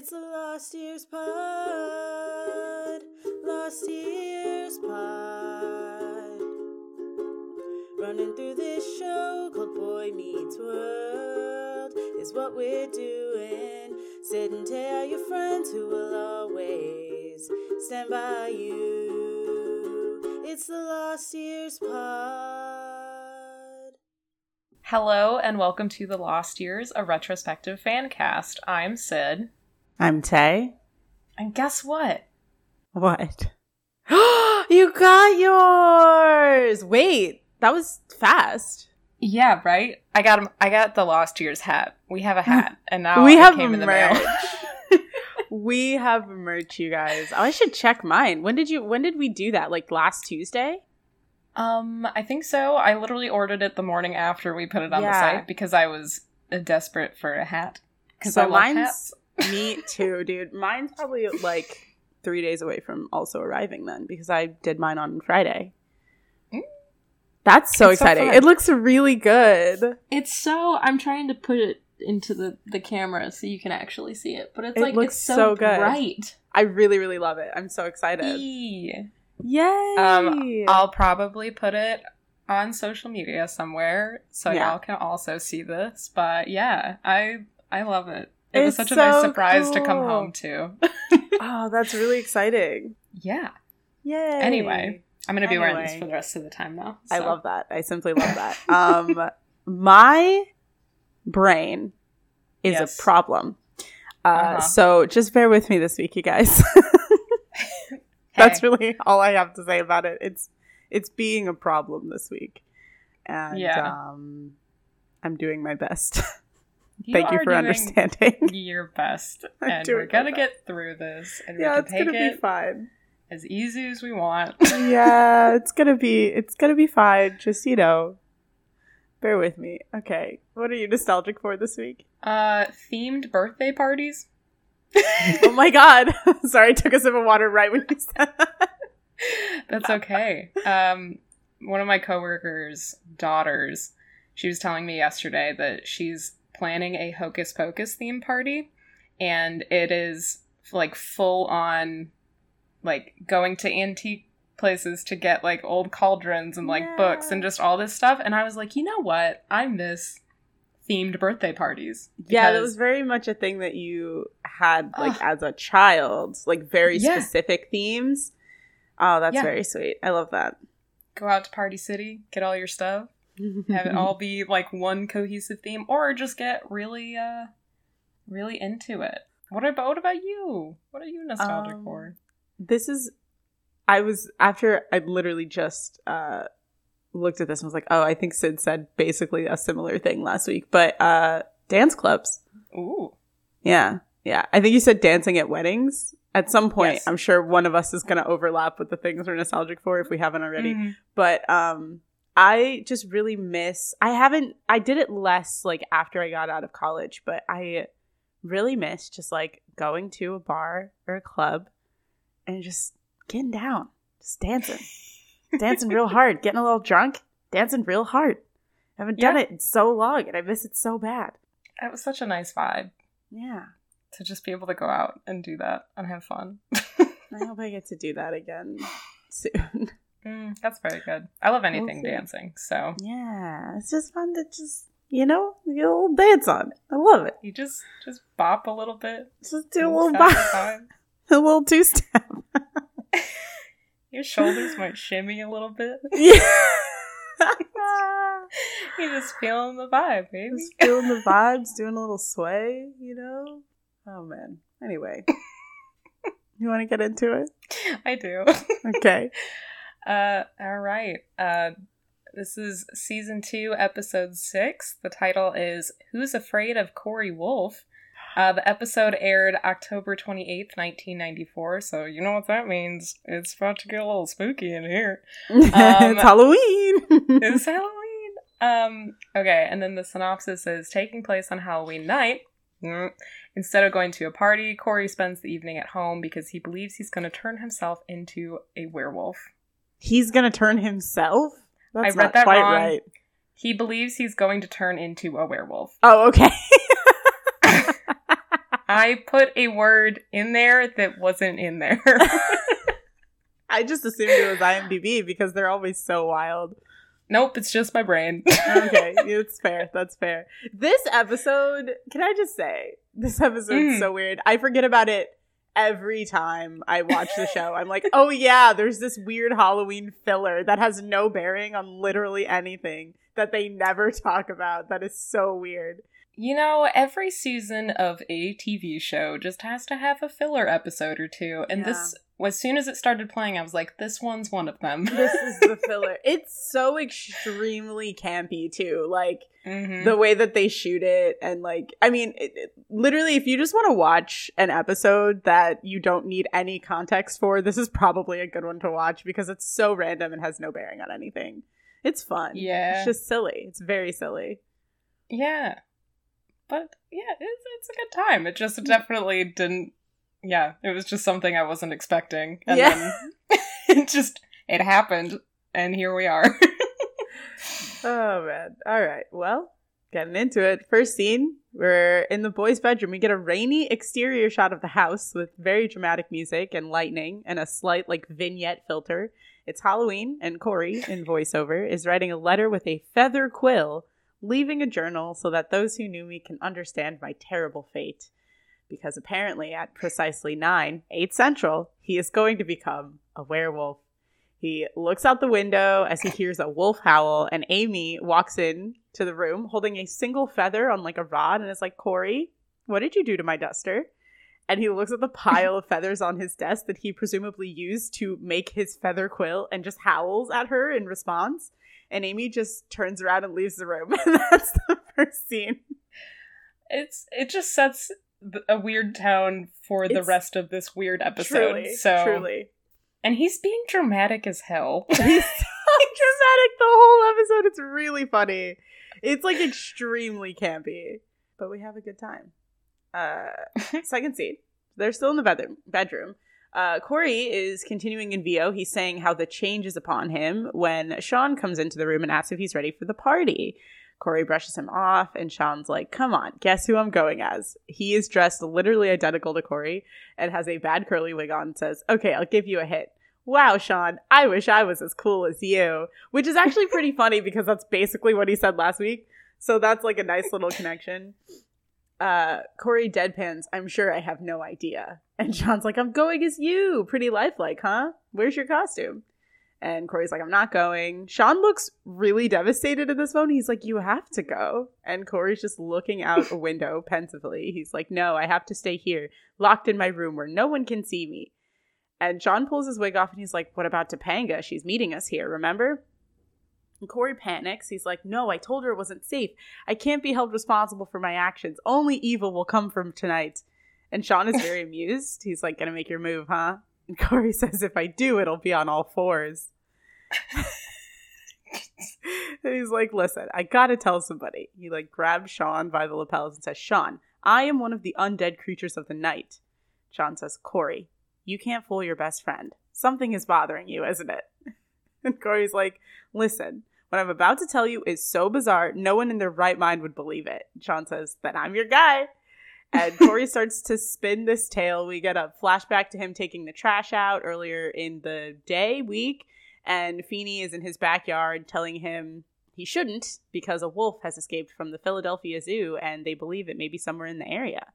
It's the Lost Years Pod. Lost Years Pod. Running through this show called Boy Meets World is what we're doing. Sit and tell your friends who will always stand by you. It's the Lost Years Pod. Hello and welcome to The Lost Years, a retrospective fan cast. I'm Syd. I'm Tay. And guess what? What? you got yours! Wait, that was fast. Yeah, right? I got 'em- I got the Lost Years hat. We have a hat, and now we have came in the merch. mail. we have merch, you guys. Oh, I should check mine. When did you? When did we do that? Like last Tuesday? um, I think so. I literally ordered it the morning after we put it on the site because I was uh, desperate for a hat. Because So I love mine's- hats. Me too, dude. Mine's probably like three days away from also arriving then because I did mine on Friday. Mm. That's so It's exciting. fun. it looks really good. It's so I'm trying to put it into the the camera so you can actually see it, but it's It like looks it's so, so good. bright. I really, really love it. I'm so excited. Yay. Yay! Um, I'll probably put it on social media somewhere so Yeah. y'all can also see this. But yeah, I I love it. It was It's such a nice so surprise to come home to. oh, that's really exciting. yeah. Yay! Anyway, I'm gonna be wearing this for the rest of the time now. I love that. I simply love that. Um, my brain is Yes. a problem. Uh, Uh-huh. So just bear with me this week, you guys. Hey, That's really all I have to say about it. It's it's being a problem this week, and Yeah. um, I'm doing my best. Thank you for understanding. Your best, I'm and we're gonna get through this, and yeah, we it's can take gonna be it fine. as easy as we want. yeah, it's gonna be it's gonna be fine. Just you know, bear with me. Okay, what are you nostalgic for this week? uh, themed birthday parties. oh my god! Sorry, I took a sip of water right when you said that. That's okay. Um, one of my coworkers' daughters, she was telling me yesterday that she's planning a Hocus Pocus theme party, and it is like full on, like going to antique places to get like old cauldrons and like books and just all this stuff. And I was like, you know what? I miss themed birthday parties. Yeah, that was very much a thing that you had like as a child, like very Yeah. specific themes. Oh, that's Yeah. very sweet. I love that. go out to Party City, get all your stuff. Have it all be like one cohesive theme or just get really uh really into it what about what about you what are you nostalgic Um, for this is I was after I literally just uh looked at this and was like, "Oh, I think Syd said basically a similar thing last week." But uh dance clubs. ooh Yeah. Yeah. I think you said dancing at weddings. At some point, Yes. I'm sure one of us is going to overlap with the things we're nostalgic for if we haven't already. Mhm. but um i just really miss i haven't i did it less like after i got out of college but i really miss just like going to a bar or a club and just getting down just dancing. Dancing real hard getting a little drunk dancing real hard. I haven't done it in so long and i miss it so bad. It was such a nice vibe. Yeah. To just be able to go out and do that and have fun. I hope i get to do that again soon mm, that's very good i love anything see. dancing so yeah it's just fun to just you know get a little dance on it. i love it you just just bop a little bit just do a Little bop. a a little two step. your shoulders might shimmy a little bit Yeah. you're just feeling the vibe baby Just feeling the vibes, doing a little sway, you know? Oh man. Anyway. you want to get into it? i do Okay. Uh, all right. Uh, this is season two, episode six. The title is "Who's Afraid of Corey Wolf." Uh, the episode aired October twenty eighth, nineteen ninety four. So you know what that means. It's about to get a little spooky in here. it's Halloween. It's Halloween. Um. Okay, and then the synopsis is taking place on Halloween night. Mm. Instead of going to a party, Corey spends the evening at home because he believes he's going to turn himself into a werewolf. He's gonna turn himself? That's I read that quite wrong. right. He believes he's going to turn into a werewolf. Oh, okay. I put a word in there that wasn't in there. I just assumed it was IMDb because they're always so wild. nope, it's just my brain. okay, it's fair. That's fair. This episode, can I just say, this episode's Mm. so weird. I forget about it every time I watch the show. I'm like, oh yeah, there's this weird Halloween filler that has no bearing on literally anything that they never talk about. That is so weird. You know, every season of a TV show just has to have a filler episode or two. And this, as soon as it started playing, I was like, this one's one of them. This is the filler. It's so extremely campy too. Like Mhm. the way that they shoot it and like i mean it, it- literally if you just want to watch an episode that you don't need any context for this is probably a good one to watch because it's so random and has no bearing on anything it's fun Yeah. it's just silly it's very silly Yeah. But yeah, it's, it's a good time. It just definitely didn't. Yeah, it was just something I wasn't expecting. And Yeah. then it just, it happened. And here we are. oh man all right well getting into it first scene we're in the boys bedroom we get a rainy exterior shot of the house with very dramatic music and lightning and a slight like vignette filter it's halloween and corey in voiceover is writing a letter with a feather quill leaving a journal so that those who knew me can understand my terrible fate because apparently at precisely 9 8 central he is going to become a werewolf he looks out the window as he hears a wolf howl, and Amy walks in to the room holding a single feather on like a rod and is like, Corey, what did you do to my duster? And he looks at the pile of feathers on his desk that he presumably used to make his feather quill and just howls at her in response. And Amy just turns around and leaves the room. And that's the first scene. it's, it just sets a weird tone for the It's- rest of this weird episode. Truly, so, truly. and he's being dramatic as hell. He's so dramatic the whole episode. It's really funny. It's like extremely campy, but we have a good time. Uh, second scene. They're still in the bedroom. Bedroom. Uh, Corey is continuing in VO. He's saying how the change is upon him when Sean comes into the room and asks if he's ready for the party. Corey brushes him off, and Sean's like, Come on, guess who I'm going as? He is dressed literally identical to Corey and has a bad curly wig on and says, Okay, I'll give you a hit. Wow, Sean, I wish I was as cool as you. Which is actually pretty funny because that's basically what he said last week. So that's like a nice little connection. Uh, Corey deadpans, I'm sure I have no idea. And Sean's like, I'm going as you. Pretty lifelike, huh? Where's your costume? And Corey's like, I'm not going. Sean looks really devastated at this phone. He's like, You have to go. And Corey's just looking out a window pensively. He's like, No, I have to stay here, locked in my room where no one can see me. And Sean pulls his wig off and he's like, What about Topanga? She's meeting us here, remember? And Corey panics. He's like, No, I told her it wasn't safe. I can't be held responsible for my actions. Only evil will come from tonight. And Sean is very amused. He's like, Gonna make your move, huh? Corey says, If I do, it'll be on all fours. and he's like, Listen, I gotta tell somebody. He like grabs Sean by the lapels and says, Sean, I am one of the undead creatures of the night. Sean says, Corey, you can't fool your best friend. Something is bothering you, isn't it? And Corey's like, Listen, what I'm about to tell you is so bizarre, no one in their right mind would believe it. Sean says, Then I'm your guy. And Corey starts to spin this tale. We get a flashback to him taking the trash out earlier in the day, week, and Feeny is in his backyard telling him he shouldn't because a wolf has escaped from the Philadelphia Zoo and they believe it may be somewhere in the area.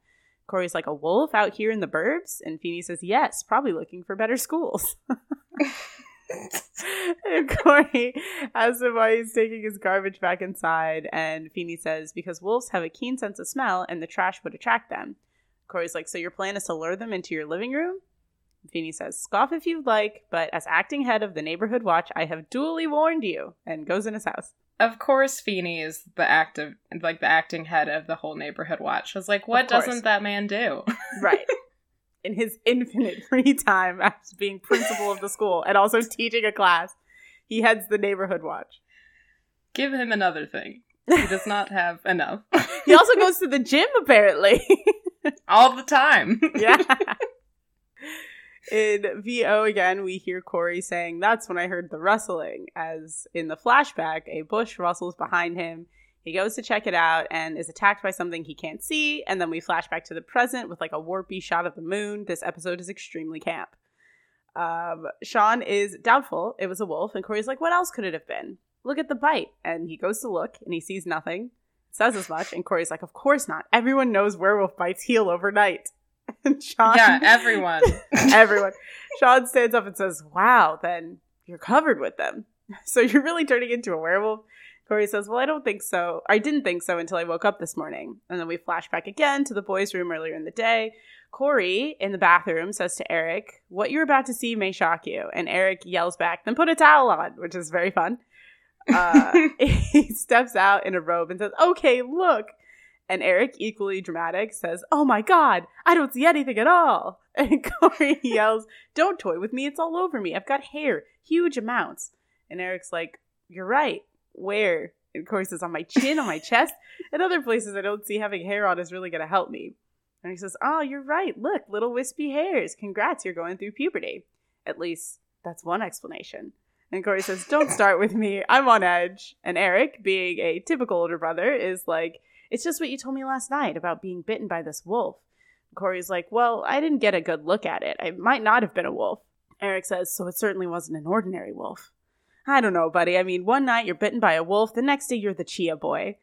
Corey's like, A wolf out here in the burbs? And Feeny says, Yes, probably looking for better schools. and Corey asks him why he's taking his garbage back inside. And Feeny says, Because wolves have a keen sense of smell and the trash would attract them. Corey's like, So your plan is to lure them into your living room? Feeny says, Scoff if you'd like, but as acting head of the neighborhood watch, I have duly warned you. And goes in his house. Of course, Feeney is the active, like the acting head of the whole neighborhood watch. I was like, what doesn't that man do? Right. In his infinite free time after being principal of the school and also teaching a class, he heads the neighborhood watch. Give him another thing. He does not have enough. He also goes to the gym, apparently. All the time. yeah. In VO again, we hear Corey saying, That's when I heard the rustling. As in the flashback, a bush rustles behind him. He goes to check it out and is attacked by something he can't see. And then we flash back to the present with like a warpy shot of the moon. This episode is extremely camp. Um, Sean is doubtful it was a wolf, and Corey's like, "What else could it have been? Look at the bite." And he goes to look, and he sees nothing. Says as much, and Corey's like, "Of course not. Everyone knows werewolf bites heal overnight." And Sean, Yeah, everyone. everyone. Sean stands up and says, "Wow, then you're covered with them. So you're really turning into a werewolf." Corey says, Well, I don't think so. I didn't think so until I woke up this morning. And then we flash back again to the boys' room earlier in the day. Corey in the bathroom says to Eric, What you're about to see may shock you. And Eric yells back, Then put a towel on, which is very fun. Uh, he steps out in a robe and says, Okay, look. And Eric, equally dramatic, says, Oh my God, I don't see anything at all. And Corey yells, Don't toy with me. It's all over me. I've got hair, huge amounts. And Eric's like, You're right. Where? And Corey says, On my chin, on my chest, and other places I don't see having hair on is really going to help me. And he says, Oh, you're right. Look, little wispy hairs. Congrats, you're going through puberty. At least that's one explanation. And Corey says, Don't start with me. I'm on edge. And Eric, being a typical older brother, is like, It's just what you told me last night about being bitten by this wolf. Corey's like, Well, I didn't get a good look at it. It might not have been a wolf. Eric says, So it certainly wasn't an ordinary wolf. I don't know, buddy. I mean, one night you're bitten by a wolf, the next day you're the chia boy.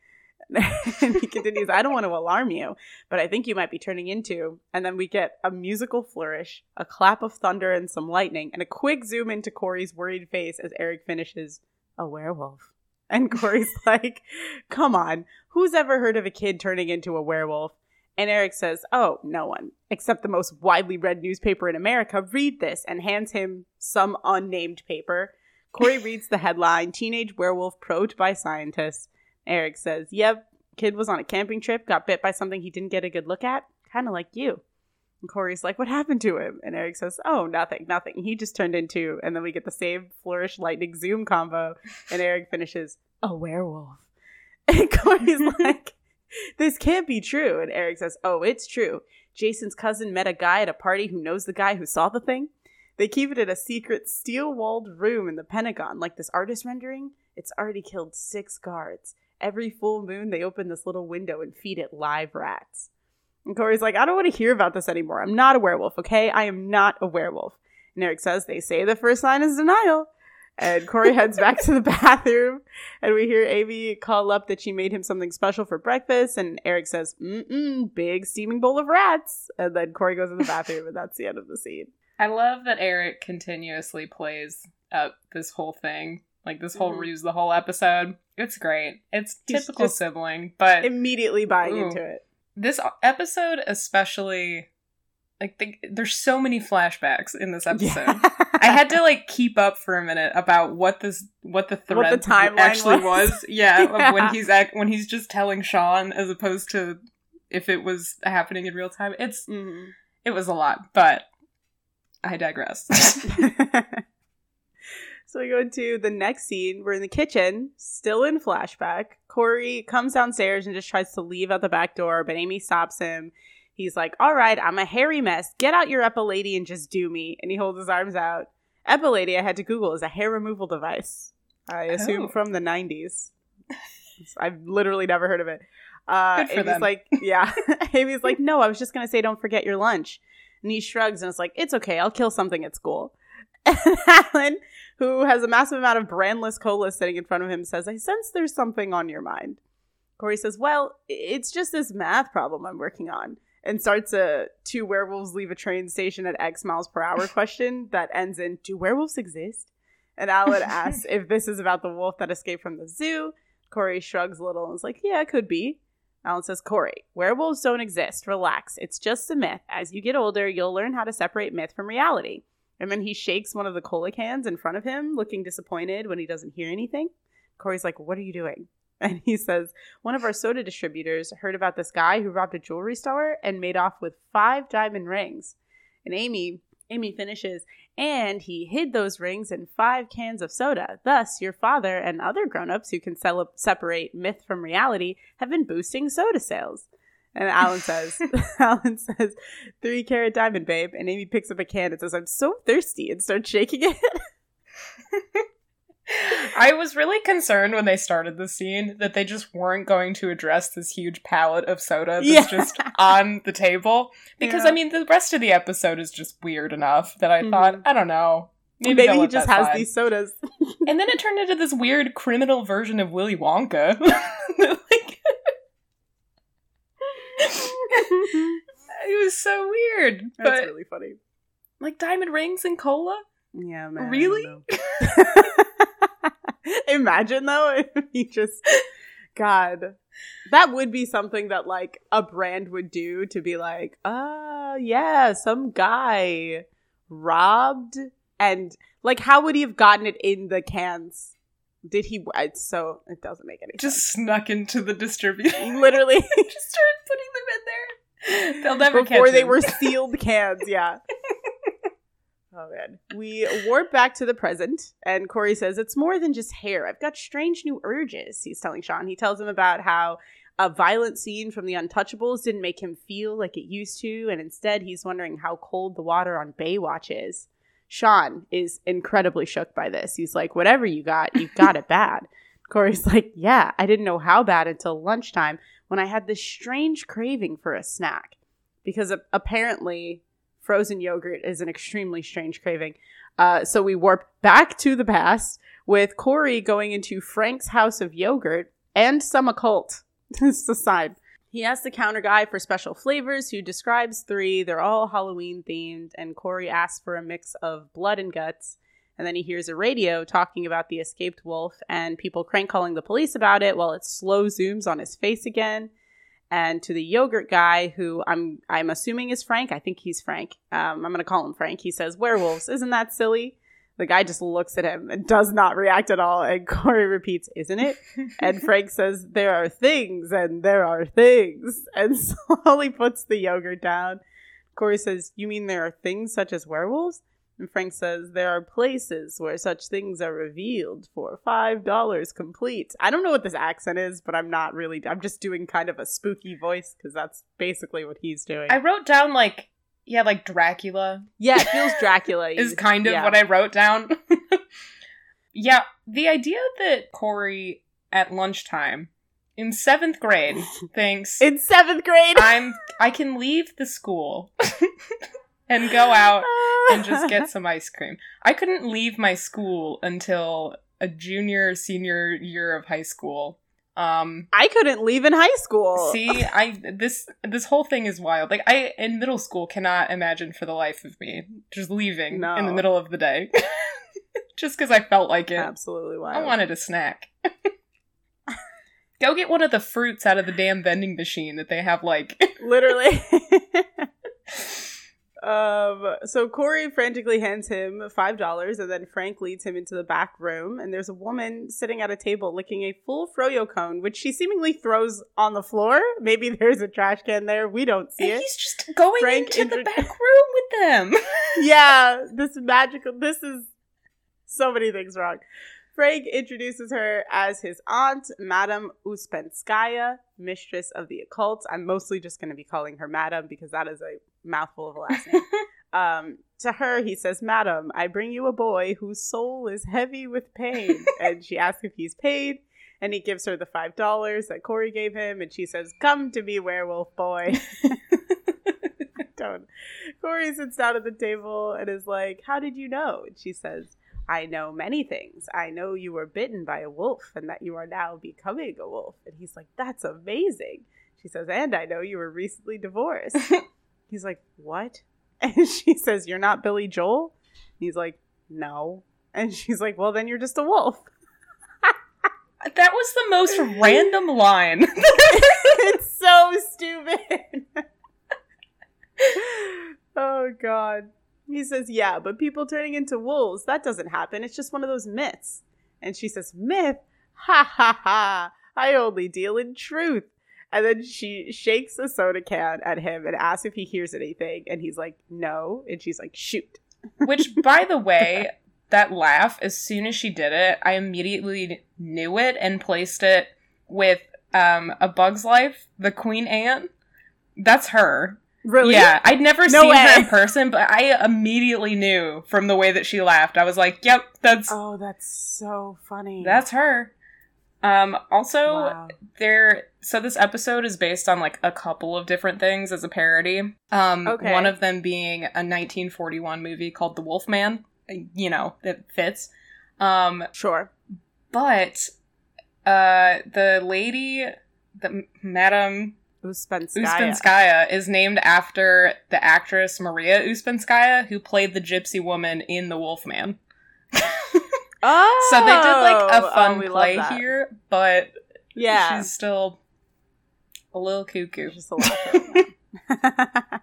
and he continues, I don't want to alarm you, but I think you might be turning into. And then we get a musical flourish, a clap of thunder and some lightning, and a quick zoom into Corey's worried face as Eric finishes, a werewolf. And Corey's like, come on, who's ever heard of a kid turning into a werewolf? And Eric says, oh, no one, except the most widely read newspaper in America. Read this, and hands him some unnamed paper. Corey reads the headline Teenage Werewolf Probed by Scientists. Eric says, Yep, kid was on a camping trip, got bit by something he didn't get a good look at. Kind of like you. And Corey's like, What happened to him? And Eric says, Oh, nothing, nothing. He just turned into, and then we get the same flourish lightning zoom combo. And Eric finishes, A werewolf. And Corey's like, This can't be true. And Eric says, Oh, it's true. Jason's cousin met a guy at a party who knows the guy who saw the thing. They keep it in a secret steel walled room in the Pentagon, like this artist rendering. It's already killed six guards. Every full moon, they open this little window and feed it live rats. And Corey's like, I don't want to hear about this anymore. I'm not a werewolf, okay? I am not a werewolf. And Eric says, They say the first sign is denial. And Corey heads back to the bathroom, and we hear Amy call up that she made him something special for breakfast. And Eric says, Mm-mm, big steaming bowl of rats. And then Corey goes in the bathroom, and that's the end of the scene. I love that Eric continuously plays up this whole thing, like this whole Mhm. ruse, the whole episode. It's great. It's typical sibling, but Immediately buying Ooh. into it. this episode especially, like, the, there's so many flashbacks in this episode. I had to like keep up for a minute about what this what the What the timeline actually was. was. Yeah, Yeah. Of when he's when he's just telling Sean as opposed to if it was happening in real time. It's Mhm. it was a lot, but I digress. so we go into the next scene. We're in the kitchen, still in flashback. Corey comes downstairs and just tries to leave out the back door, but Amy stops him. He's like, All right, I'm a hairy mess. Get out your Epilady and just do me. And he holds his arms out. Epilady, I had to Google, is a hair removal device. I assume Oh. from the 90s. I've literally never heard of it. Uh, Amy's them. like, yeah. Amy's like, no, I was just gonna say, don't forget your lunch. And he shrugs and it's like, it's okay, I'll kill something at school. And Alan, who has a massive amount of brandless cola sitting in front of him, says, I sense there's something on your mind. Corey says, well, it's just this math problem I'm working on. And starts a two werewolves leave a train station at X miles per hour question that ends in, do werewolves exist? And Alan asks if this is about the wolf that escaped from the zoo. Corey shrugs a little and is like, yeah, it could be. Alan says, Corey, werewolves don't exist. Relax. It's just a myth. As you get older, you'll learn how to separate myth from reality. And then he shakes one of the cola cans in front of him, looking disappointed when he doesn't hear anything. Corey's like, What are you doing? And he says, One of our soda distributors heard about this guy who robbed a jewelry store and made off with five diamond rings. And Amy Amy finishes, and he hid those rings in five cans of soda. Thus, your father and other grown-ups who can separate myth from reality have been boosting soda sales. And Alan says, Alan says, three carat diamond, babe. And Amy picks up a can and says, I'm so thirsty, and starts shaking it. I was really concerned when they started the scene that they just weren't going to address this huge pallet of soda that's Yeah. just on the table. Because, Yeah. I mean, the rest of the episode is just weird enough that I thought, Mhm. I don't know. Maybe, Maybe, he just has these sodas. And then it turned into this weird criminal version of Willy Wonka. like, it was so weird. That's but, really funny. like, diamond rings and cola? Yeah, man. Really? Imagine though if he just God. That would be something that like a brand would do to be like, uh yeah, some guy robbed and like how would he have gotten it in the cans? Did he it's so it doesn't make any Just sense. snuck into the distribution. literally just started putting them in there. They'll never before they him. were sealed cans, yeah. Oh man. We warp back to the present, and Corey says, It's more than just hair. I've got strange new urges, he's telling Sean. He tells him about how a violent scene from the Untouchables didn't make him feel like it used to, and instead he's wondering how cold the water on Baywatch is. Sean is incredibly shook by this. He's like, Whatever you got, you've got it bad. Corey's like, Yeah, I didn't know how bad until lunchtime when I had this strange craving for a snack. Because apparently, frozen yogurt is an extremely strange craving. Uh, so we warp back to the past with Corey going into Frank's house of yogurt and some occult. this is the side. He asks the counter guy for special flavors, who describes three. They're all Halloween themed, and Corey asks for a mix of blood and guts. And then he hears a radio talking about the escaped wolf and people crank calling the police about it while it slow zooms on his face again. And to the yogurt guy, who I'm I'm assuming is Frank. I think he's Frank. Um, I'm gonna call him Frank. He says, "Werewolves, isn't that silly?" The guy just looks at him and does not react at all. And Corey repeats, "Isn't it?" And Frank says, There are things and there are things. And slowly puts the yogurt down. Corey says, You mean there are things such as werewolves? And Frank says, There are places where such things are revealed for $5 complete. I don't know what this accent is, but I'm not really, I'm just doing kind of a spooky voice because that's basically what he's doing. I wrote down like yeah, like Dracula yeah, it feels Dracula is kind of yeah. what I wrote down. yeah, the idea that Corey at lunchtime in seventh grade thinks In seventh grade. I'm I can leave the school and go out and just get some ice cream. I couldn't leave my school until a junior senior year of high school. Um I couldn't leave in high school. see I this this whole thing is wild. Like I in middle school cannot imagine for the life of me just leaving No. in the middle of the day. just cuz I felt like it. Absolutely wild. I wanted a snack. Go get one of the fruits out of the damn vending machine that they have like literally. Um. So Corey frantically hands him five dollars, and then Frank leads him into the back room. And there's a woman sitting at a table licking a full froyo cone, which she seemingly throws on the floor. Maybe there's a trash can there. We don't see And it. he's just going Frank into the back room with them. yeah, this magical. This is so many things wrong. Frank introduces her as his aunt, Madame Ouspenskaya, mistress of the occult. I'm mostly just going to be calling her Madame because that is a mouthful of a last name. um, to her, he says, Madam, I bring you a boy whose soul is heavy with pain. and she asks if he's paid. And he gives her the $5 that Corey gave him. And she says, Come to me, werewolf boy. Don't. Corey sits down at the table and is like, How did you know? And she says, I know many things. I know you were bitten by a wolf and that you are now becoming a wolf. And he's like, That's amazing. She says, And I know you were recently divorced. He's like, What? And she says, You're not Billy Joel? He's like, No. And she's like, Well, then you're just a wolf. that was the most random line. it's so stupid. oh god. He says, "Yeah, but people turning into wolves, that doesn't happen. It's just one of those myths." And she says, "Myth? Ha ha ha. I only deal in truth." And then she shakes a soda can at him and asks if he hears anything, and he's like, "No." And she's like, "Shoot." Which, by the way, that laugh, as soon as she did it, I immediately knew it and placed it with um, A Bug's Life, the Queen Ant. That's her. Really? Yeah, I'd never No seen way. her in person, but I immediately knew from the way that she laughed. I was like, "Yep, that's Oh, that's so funny. that's her." Um, also, wow. there. So this episode is based on like a couple of different things as a parody. Um, Okay. one of them being a 1941 movie called The Wolfman. You know, that fits. Um, Sure. but uh, the lady, the Madame Ouspenskaya. Ouspenskaya is named after the actress Maria Ouspenskaya, who played the gypsy woman in The Wolfman. Oh, So they did like a oh, fun we love play here, but Yeah, she's still a little cuckoo. just a lot.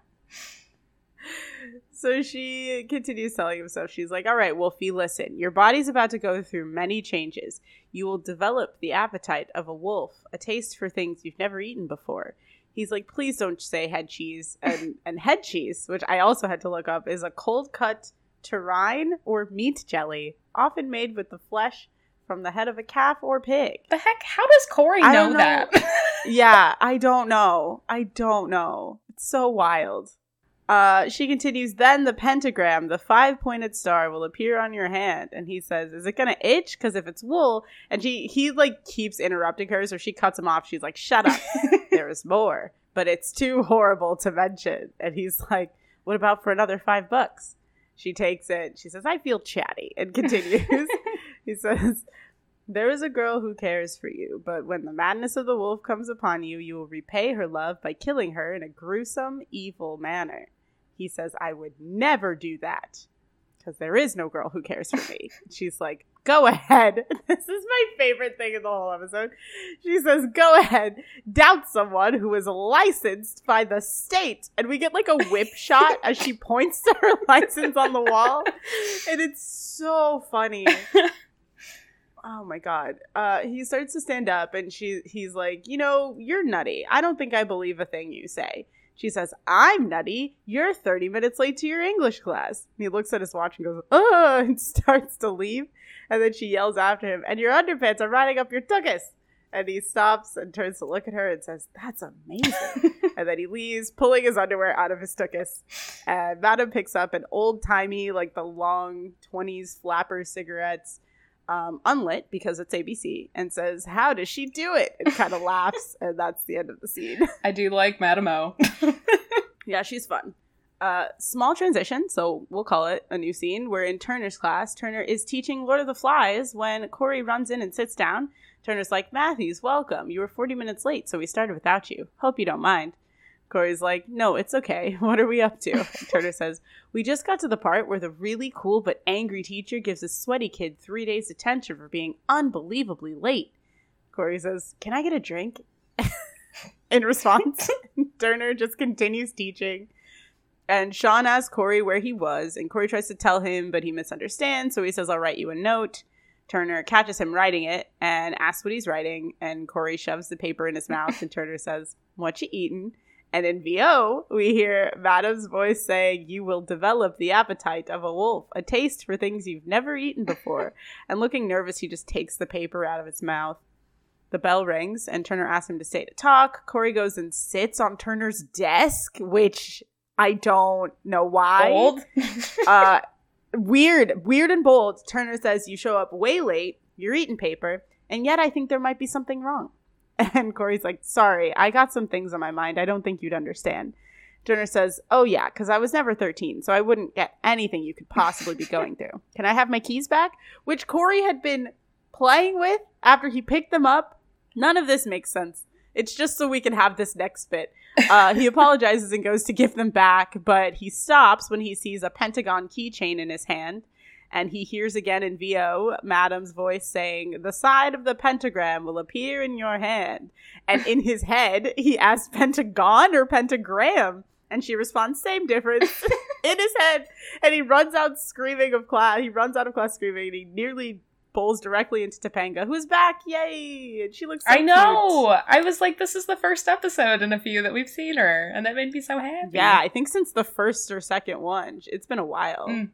so she continues telling him stuff. She's like, "All right, Wolfie, listen. Your body's about to go through many changes. You will develop the appetite of a wolf, a taste for things you've never eaten before." He's like, "Please don't say head cheese." And and head cheese, which I also had to look up, is a cold cut terrine or meat jelly, often made with the flesh from the head of a calf or pig. The heck? How does Corey know, know. that? yeah, I don't know. I don't know. It's so wild. Uh, she continues, then the pentagram, the five pointed star, will appear on your hand. And he says, Is it gonna itch? Because if it's wool, and she he like keeps interrupting her, so she cuts him off. She's like, Shut up. there is more. But it's too horrible to mention. And he's like, What about for another five bucks? She takes it. She says, I feel chatty, and continues. he says, There is a girl who cares for you, but when the madness of the wolf comes upon you, you will repay her love by killing her in a gruesome, evil manner. He says, I would never do that because there is no girl who cares for me. She's like, Go ahead. This is my favorite thing in the whole episode. She says, Go ahead, doubt someone who is licensed by the state. And we get like a whip shot as she points to her license on the wall. And it's so funny. Oh my god. Uh he starts to stand up and she he's like, "You know, you're nutty. I don't think I believe a thing you say." She says, "I'm nutty. You're 30 minutes late to your English class." And he looks at his watch and goes, "Oh," and starts to leave. And then she yells after him, "And your underpants are riding up your tuchus." And he stops and turns to look at her and says, "That's amazing." and then he leaves, pulling his underwear out of his tuchus. And Madam picks up an old timey, like the long 20s flapper cigarettes um, unlit because it's ABC and says, How does she do it? And kind of laughs, and that's the end of the scene. I do like Madame O. yeah, she's fun. Uh, small transition, so we'll call it a new scene. We're in Turner's class. Turner is teaching Lord of the Flies when Corey runs in and sits down. Turner's like, Matthews, welcome. You were 40 minutes late, so we started without you. Hope you don't mind. Corey's like, No, it's okay. What are we up to? Turner says, We just got to the part where the really cool but angry teacher gives a sweaty kid three days detention for being unbelievably late. Corey says, Can I get a drink? In response, Turner just continues teaching. And Sean asks Corey where he was, and Corey tries to tell him, but he misunderstands, so he says, I'll write you a note. Turner catches him writing it and asks what he's writing, and Corey shoves the paper in his mouth, and Turner says, What you eatin'? And in VO, we hear Madam's voice saying, You will develop the appetite of a wolf, a taste for things you've never eaten before. and looking nervous, he just takes the paper out of his mouth. The bell rings, and Turner asks him to stay to talk. Corey goes and sits on Turner's desk, which I don't know why. Bold. uh, weird, weird and bold. Turner says, You show up way late, you're eating paper, and yet I think there might be something wrong. And Corey's like, Sorry, I got some things on my mind. I don't think you'd understand. Turner says, Oh, yeah, because I was never 13, so I wouldn't get anything you could possibly be going through. Can I have my keys back? Which Corey had been playing with after he picked them up. None of this makes sense. It's just so we can have this next bit. Uh, he apologizes and goes to give them back, but he stops when he sees a pentagon keychain in his hand. And he hears again in VO Madam's voice saying, The side of the pentagram will appear in your hand. And in his head, he asks pentagon or pentagram. And she responds, Same difference in his head. And he runs out screaming of class. He runs out of class screaming and he nearly bowls directly into Topanga, who's back. Yay! And she looks so I cute. know. I was like, this is the first episode in a few that we've seen her, and that made me so happy. Yeah, I think since the first or second one, it's been a while. Mm.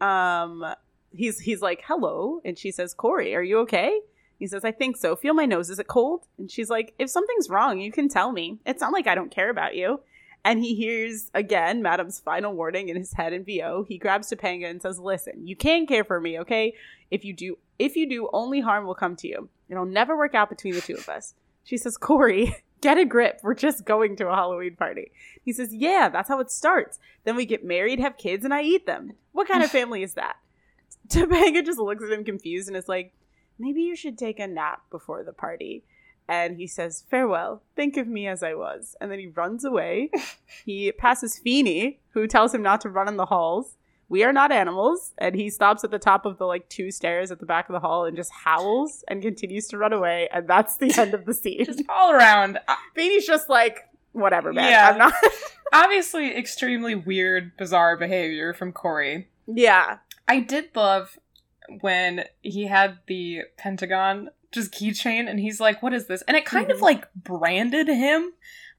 Um, he's he's like, "Hello," and she says, "Corey, are you okay?" He says, "I think so. Feel my nose. Is it cold?" And she's like, "If something's wrong, you can tell me. It's not like I don't care about you." and he hears again Madam's final warning in his head in VO. He grabs Topanga and says, "Listen, you can care for me, okay? If you do, if you do, only harm will come to you. It'll never work out between the two of us." She says, "Corey, get a grip. We're just going to a Halloween party." He says, "Yeah, that's how it starts. Then we get married, have kids, and I eat them. What kind of family is that?" Topanga just looks at him confused and is like, "Maybe you should take a nap before the party." and he says, Farewell, think of me as I was. And then he runs away. he passes Feeny, who tells him not to run in the halls. We are not animals. And he stops at the top of the like two stairs at the back of the hall and just howls and continues to run away. And that's the end of the scene. Just all around. uh, Feeny's just like, whatever, man. Yeah. I'm not. Obviously, extremely weird, bizarre behavior from Corey. yeah. I did love when he had the Pentagon just keychain and he's like, What is this? And it kind of Mhm. like branded him.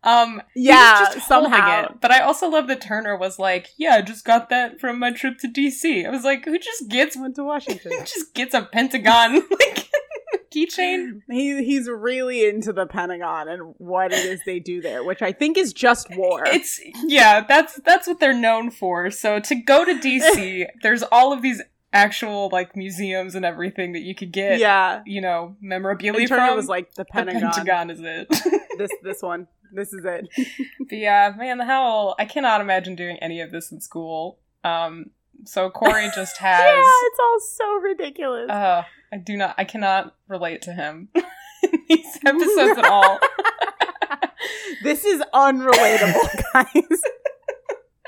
Um Yeah, somehow. it. But I also love that Turner was like, Yeah, I just got that from my trip to DC. I was like, who just gets Went to Washington. who just gets a Pentagon like keychain? He, he's really into the Pentagon and what it is they do there, which I think is just war. It's yeah, that's that's what they're known for. So to go to DC, there's all of these actual like museums and everything that you could get yeah. you know, memorabilia And Turner from. was like the the Pentagon. Pentagon is it. This this one. This is it. but yeah, man, how I cannot imagine doing any of this in school. Um, so Corey just has. yeah, it's all so ridiculous. uh, I do not. I cannot relate to him in these episodes at all. this is unrelatable, guys.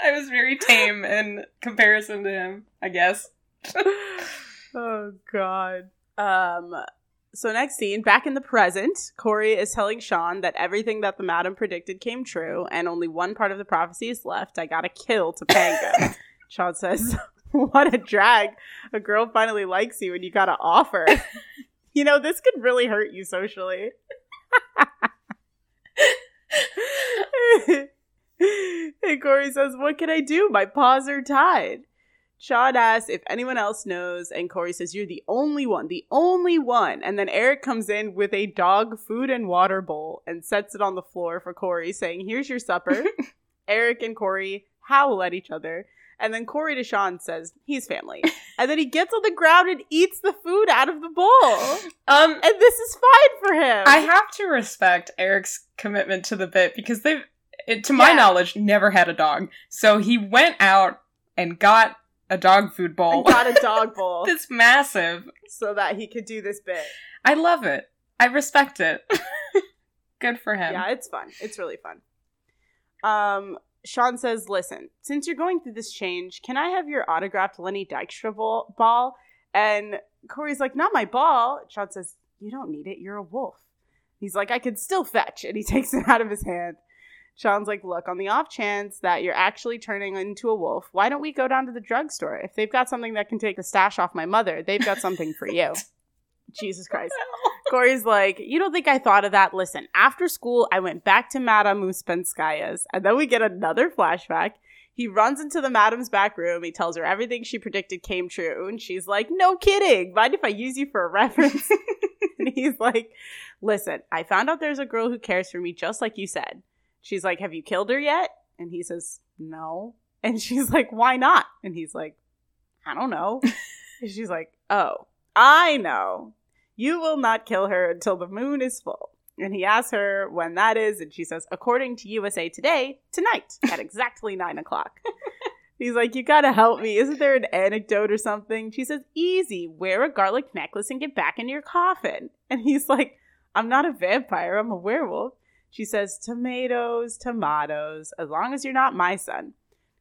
I was very tame in comparison to him. I guess. oh god. Um so next scene, back in the present, Corey is telling Sean that everything that the madam predicted came true, and only one part of the prophecy is left. I gotta kill Topanga. Sean says, What a drag. A girl finally likes you and you gotta offer. you know, this could really hurt you socially. and Corey says, What can I do? My paws are tied. Sean asks if anyone else knows, and Corey says, You're the only one, the only one. And then Eric comes in with a dog food and water bowl and sets it on the floor for Corey, saying, Here's your supper. Eric and Corey howl at each other. And then Corey to Sean says, He's family. and then he gets on the ground and eats the food out of the bowl. Um, And this is fine for him. I have to respect Eric's commitment to the bit because they've, it, to my Yeah. knowledge, never had a dog. So he went out and got a dog food bowl. and got a dog bowl It's massive. so that he could do this bit. I love it. I respect it. Good for him. Yeah, it's fun. It's really fun. Um, Sean says, "Listen, since you're going through this change, can I have your autographed Lenny Dykstra ball?" ball? And Corey's like, "Not my ball." Sean says, "You don't need it. You're a wolf." He's like, "I could still fetch," and he takes it out of his hand. Sean's like, "Look, on the off chance that you're actually turning into a wolf, why don't we go down to the drugstore? If they've got something that can take the stash off my mother, they've got something for you." Jesus Christ. Corey's like, You don't think I thought of that? Listen, after school, I went back to Madame Ouspenskaya's. And then we get another flashback. He runs into the madam's back room. He tells her everything she predicted came true. And she's like, No kidding. Mind if I use you for a reference? and he's like, Listen, I found out there's a girl who cares for me just like you said. She's like, Have you killed her yet? And he says, No. And she's like, Why not? And he's like, I don't know. and she's like, Oh, I know. You will not kill her until the moon is full. And he asks her when that is, and she says, according to USA Today, tonight at exactly nine o'clock. He's like, You gotta help me. Isn't there an anecdote or something? She says, Easy, wear a garlic necklace and get back in your coffin. And he's like, I'm not a vampire, I'm a werewolf. She says, Tomatoes, tomatoes, as long as you're not my son.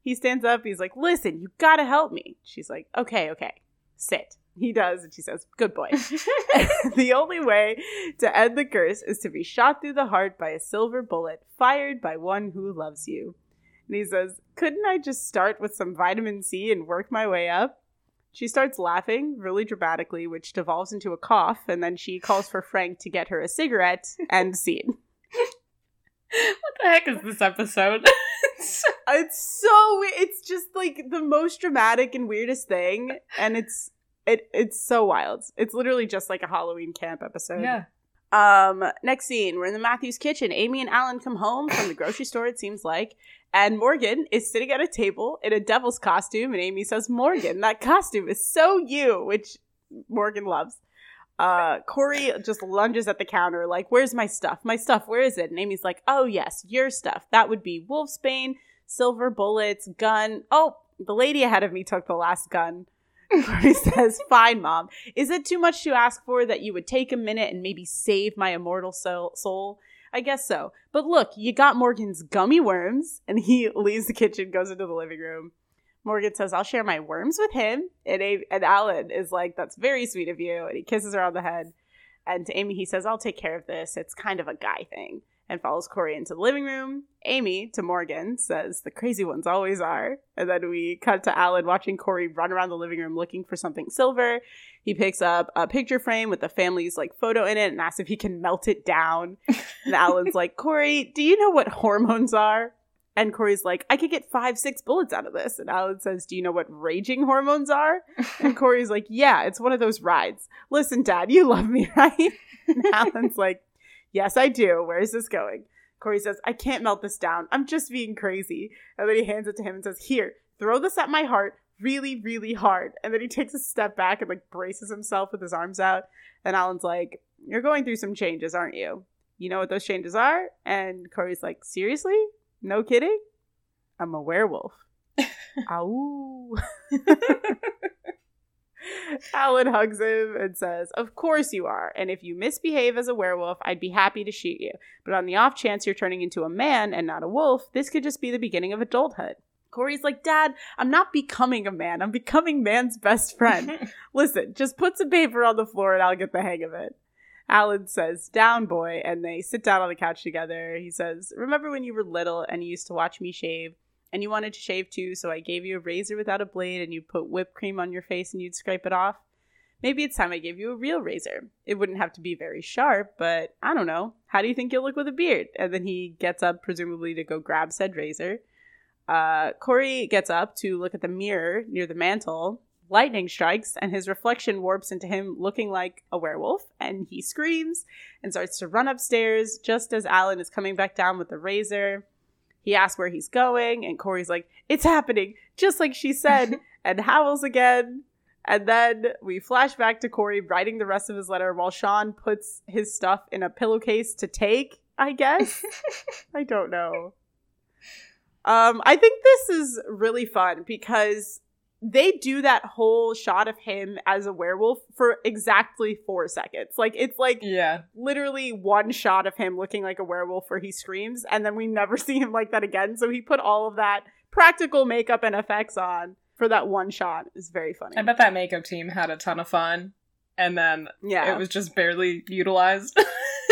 He stands up, he's like, Listen, you gotta help me. She's like, Okay, okay, sit. He does, and she says, Good boy. the only way to end the curse is to be shot through the heart by a silver bullet fired by one who loves you. And he says, Couldn't I just start with some vitamin C and work my way up? She starts laughing really dramatically, which devolves into a cough, and then she calls for Frank to get her a cigarette and scene. what the heck is this episode? It's- It's so it's just like the most dramatic and weirdest thing, and it's it it's so wild. It's literally just like a Halloween camp episode. yeah. Um, next scene, we're in the Matthews kitchen. Amy and Alan come home from the grocery store, it seems like, And Morgan is sitting at a table in a devil's costume, and Amy says, Morgan, that costume is so you, which Morgan loves. Uh, Corey just lunges at the counter, like, Where's my stuff? My stuff, where is it? And Amy's like, Oh, yes, your stuff. That would be Wolfsbane, silver bullets, gun. Oh, the lady ahead of me took the last gun. Corey says, Fine, mom. Is it too much to ask for that you would take a minute and maybe save my immortal soul? soul? I guess so. But look, you got Morgan's gummy worms. And he leaves the kitchen, goes into the living room. Morgan says, I'll share my worms with him. And, a- and Alan is like, That's very sweet of you. And he kisses her on the head. And to Amy, he says, I'll take care of this. It's kind of a guy thing. And follows Cory into the living room. Amy, to Morgan, says, The crazy ones always are. And then we cut to Alan watching Cory run around the living room looking for something silver. He picks up a picture frame with the family's like photo in it and asks if he can melt it down. And Alan's like, Cory, do you know what hormones are? And Cory's like, I could get five, six bullets out of this. And Alan says, Do you know what raging hormones are? And Cory's like, Yeah, it's one of those rides. Listen, Dad, you love me, right? And Alan's like, Yes, I do. Where is this going? Cory says, I can't melt this down. I'm just being crazy. And then he hands it to him and says, Here, throw this at my heart really, really hard. And then he takes a step back and like braces himself with his arms out. And Alan's like, You're going through some changes, aren't you? You know what those changes are? And Cory's like, Seriously? No kidding? I'm a werewolf. Ow. Alan hugs him and says, Of course you are. And if you misbehave as a werewolf, I'd be happy to shoot you. But on the off chance you're turning into a man and not a wolf, this could just be the beginning of adulthood. Cory's like, Dad, I'm not becoming a man. I'm becoming man's best friend. Listen, just put some paper on the floor and I'll get the hang of it. Alan says, Down, boy. And they sit down on the couch together. He says, Remember when you were little and you used to watch me shave? And you wanted to shave too, so I gave you a razor without a blade and you'd put whipped cream on your face and you'd scrape it off? Maybe it's time I gave you a real razor. It wouldn't have to be very sharp, but I don't know. How do you think you'll look with a beard? And then he gets up, presumably to go grab said razor. Uh, Cory gets up to look at the mirror near the mantle. Lightning strikes, and his reflection warps into him looking like a werewolf, and he screams and starts to run upstairs just as Alan is coming back down with the razor. He asks where he's going, and Cory's like, It's happening, just like she said, and howls again. And then we flash back to Cory writing the rest of his letter while Sean puts his stuff in a pillowcase to take, I guess. I don't know. Um, I think this is really fun because they do that whole shot of him as a werewolf for exactly four seconds. Like it's like yeah. literally one shot of him looking like a werewolf where he screams, and then we never see him like that again. So he put all of that practical makeup and effects on for that one shot. It's very funny. I bet that makeup team had a ton of fun. And then yeah, it was just barely utilized.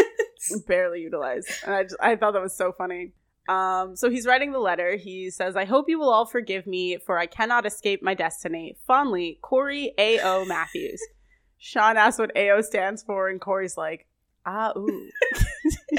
barely utilized. And I just, I thought that was so funny. Um, so he's writing the letter. He says, I hope you will all forgive me, for I cannot escape my destiny. Fondly, Cory A.O. Matthews. Sean asks what AO stands for, and Cory's like, ah, ooh.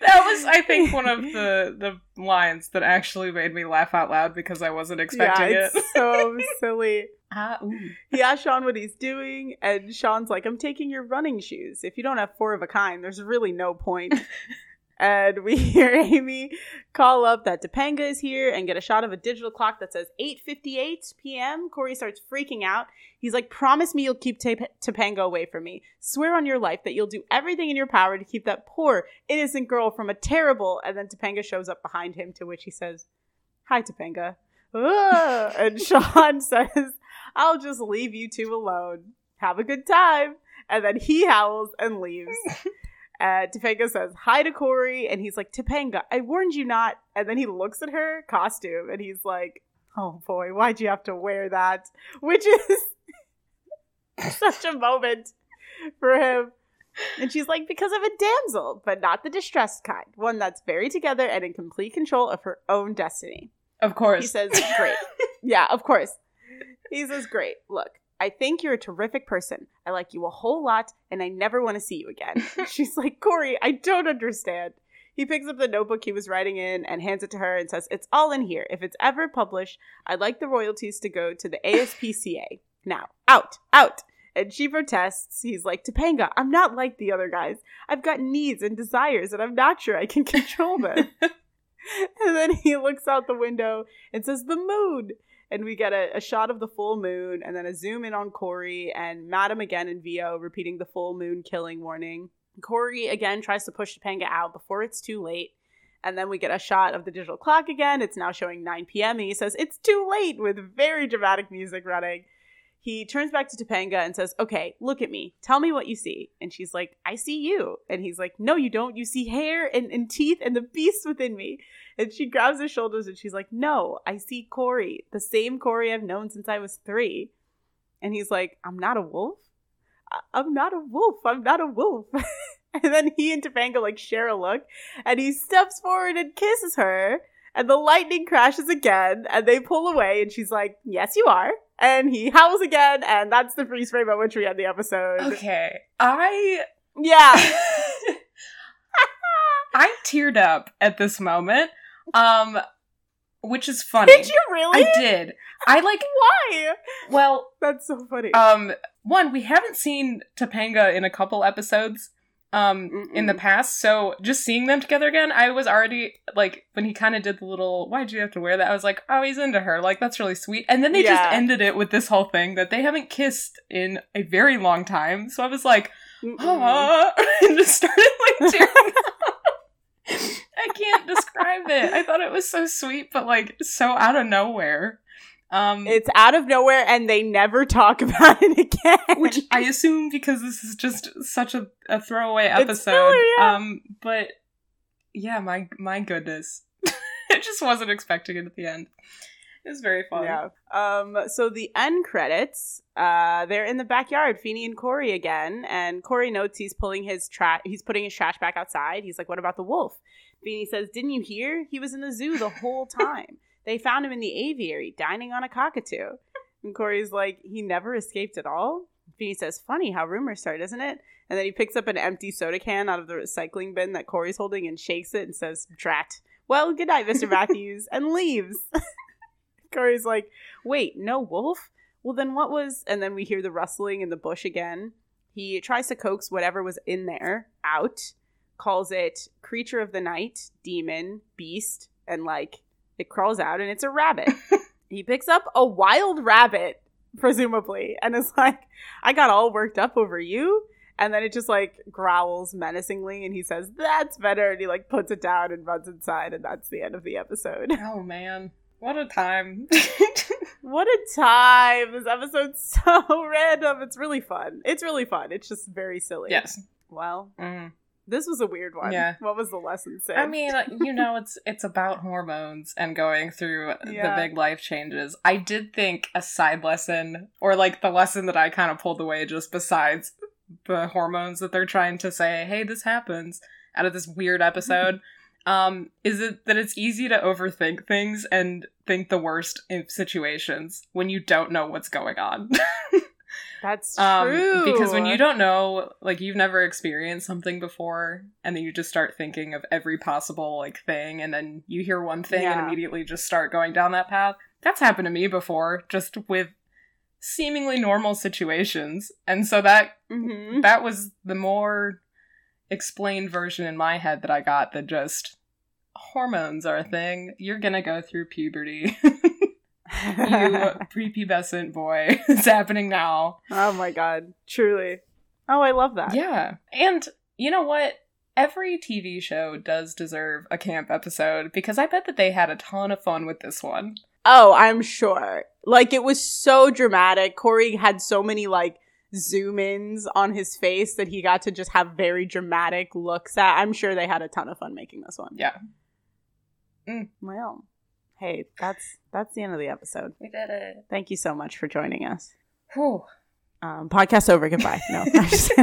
that was, I think, one of the, the lines that actually made me laugh out loud because I wasn't expecting yeah, it. so silly. Ah, ooh. He asks Sean what he's doing, and Sean's like, I'm taking your running shoes. If you don't have four of a kind, there's really no point. And we hear Amy call up that Topanga is here and get a shot of a digital clock that says 8:58 p.m. Cory starts freaking out. He's like, "Promise me you'll keep Top- Topanga away from me. Swear on your life that you'll do everything in your power to keep that poor innocent girl from a terrible." And then Topanga shows up behind him, to which he says, "Hi, Topanga." And Sean says, "I'll just leave you two alone. Have a good time." And then he howls and leaves. Uh, Topanga says hi to Cory, and he's like, Topanga, I warned you not. And then he looks at her costume, and he's like, Oh boy, why'd you have to wear that? Which is such a moment for him. And she's like, Because of a damsel, but not the distressed kind, one that's very together and in complete control of her own destiny. Of course. He says, Great. yeah, of course. He says, Great. Look, I think you're a terrific person. I like you a whole lot, and I never want to see you again. She's like, Cory, I don't understand. He picks up the notebook he was writing in and hands it to her and says, It's all in here. If it's ever published, I'd like the royalties to go to the ASPCA. Now, out, out. And she protests. He's like, Topanga, I'm not like the other guys. I've got needs and desires, and I'm not sure I can control them. and then he looks out the window and says, The moon. And we get a, a shot of the full moon and then a zoom in on Cory and Madam again in VO repeating the full moon killing warning. Cory again tries to push Topanga out before it's too late. And then we get a shot of the digital clock again. It's now showing 9 p.m. And he says, It's too late with very dramatic music running. He turns back to Topanga and says, Okay, look at me. Tell me what you see. And she's like, I see you. And he's like, No, you don't. You see hair and, and teeth and the beast within me. And she grabs his shoulders and she's like, No, I see Cory, the same Cory I've known since I was three. And he's like, I'm not a wolf. I- I'm not a wolf. I'm not a wolf. and then he and Topanga like share a look and he steps forward and kisses her. And the lightning crashes again and they pull away and she's like, Yes, you are. And he howls again, and that's the freeze frame at which we end the episode. Okay. I Yeah. I teared up at this moment. Um which is funny. Did you really? I did. I like Why? well, That's so funny. um one, we haven't seen Topanga in a couple episodes um in the past, so just seeing them together again, I was already like when he kind of did the little why'd you have to wear that? I was like, "Oh, he's into her. Like that's really sweet." And then they just ended it with this whole thing that they haven't kissed in a very long time. So I was like, Mm-mm. and just started like tearing up. I can't describe it. I thought it was so sweet, but like so out of nowhere. Um, It's out of nowhere, and they never talk about it again. which I assume because this is just such a, a throwaway episode. filler, yeah. Um, but yeah, my my goodness, I just wasn't expecting it at the end. It was very fun. Yeah. Um. So the end credits. Uh, they're in the backyard, Feeny and Cory again, and Cory notes he's pulling his trash. He's putting his trash back outside. He's like, "What about the wolf?" Feeny says, "Didn't you hear? He was in the zoo the whole time. they found him in the aviary, dining on a cockatoo." And Cory's like, "He never escaped at all." Feeny says, "Funny how rumors start, isn't it?" And then he picks up an empty soda can out of the recycling bin that Cory's holding and shakes it and says, "Drat." Well, good night, Mr. Matthews, and leaves. Cory's like, wait, no wolf? Well, then what was. And then we hear the rustling in the bush again. He tries to coax whatever was in there out, calls it creature of the night, demon, beast, and like it crawls out and it's a rabbit. he picks up a wild rabbit, presumably, and is like, I got all worked up over you. And then it just like growls menacingly and he says, That's better. And he like puts it down and runs inside. And that's the end of the episode. Oh man, what a time! What a time! This episode's so random. It's really fun. It's really fun. It's just very silly. yes. Well, Mm. This was a weird one. Yeah. What was the lesson, Syd? I mean, you know, it's it's about hormones and going through Yeah. the big life changes. I did think a side lesson, or like the lesson that I kind of pulled away, just besides the hormones that they're trying to say, "Hey, this happens," out of this weird episode, um, is it that it's easy to overthink things and think the worst in situations when you don't know what's going on. that's Um, true. because when you don't know, like you've never experienced something before, and then you just start thinking of every possible like thing, and then you hear one thing and immediately just start going down that path. That's happened to me before, just with seemingly normal situations, and so that Mhm. that was the more explained version in my head that I got that just hormones are a thing. You're gonna go through puberty. you prepubescent boy. it's happening now. oh my god, truly. Oh, I love that. Yeah. And you know what? Every TV show does deserve a camp episode because I bet that they had a ton of fun with this one. Oh, I'm sure. Like it was so dramatic. Cory had so many like zoom ins on his face that he got to just have very dramatic looks at. I'm sure they had a ton of fun making this one. Yeah. Mm. Well, hey, that's that's the end of the episode. We did it. Thank you so much for joining us. Whew. Um, podcast over. Goodbye. No, I'm just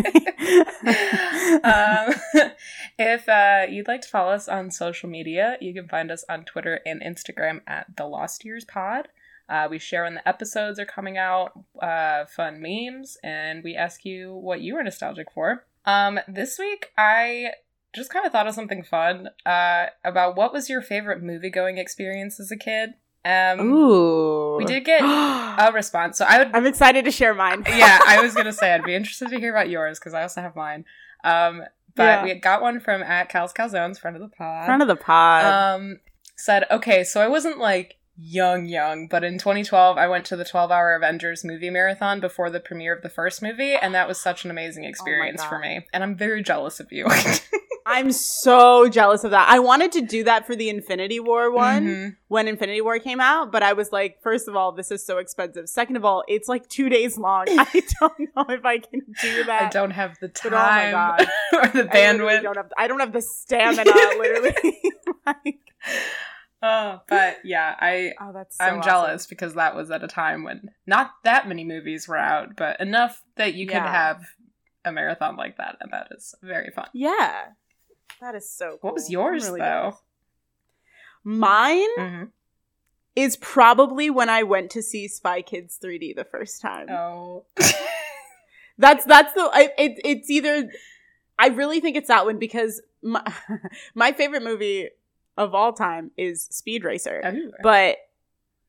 um, if uh, you'd like to follow us on social media, you can find us on Twitter and Instagram at the Lost Years Pod. Uh, we share when the episodes are coming out, uh, fun memes, and we ask you what you are nostalgic for. Um, this week, I just kind of thought of something fun uh, about what was your favorite movie going experience as a kid. Um, Ooh, we did get a response, so I would I'm excited to share mine. yeah, I was gonna say I'd be interested to hear about yours because I also have mine. Um, but Yeah. we got one from at Cal's Calzones, friend of the pod. front of the pod. um, said, okay, so I wasn't like young, young, but in 2012, I went to the 12 hour Avengers movie marathon before the premiere of the first movie, and that was such an amazing experience for me. And I'm very jealous of you. I'm so jealous of that. I wanted to do that for the Infinity War one Mhm. when Infinity War came out, but I was like, first of all, this is so expensive. Second of all, it's like two days long. I don't know if I can do that. I don't have the But oh my time God. or the I bandwidth. Don't have, I don't have the stamina, literally. like, Oh, but yeah, I oh, that's. So I'm awesome. jealous because that was at a time when not that many movies were out, but enough that you could have a marathon like that, and that is very fun. Yeah, that is so. Cool. What was yours really though? Mine hmm is probably when I went to see Spy Kids 3D the first time. Oh, That's that's the I, it, it's either I really think it's that one because my, my favorite movie of all time is Speed Racer. But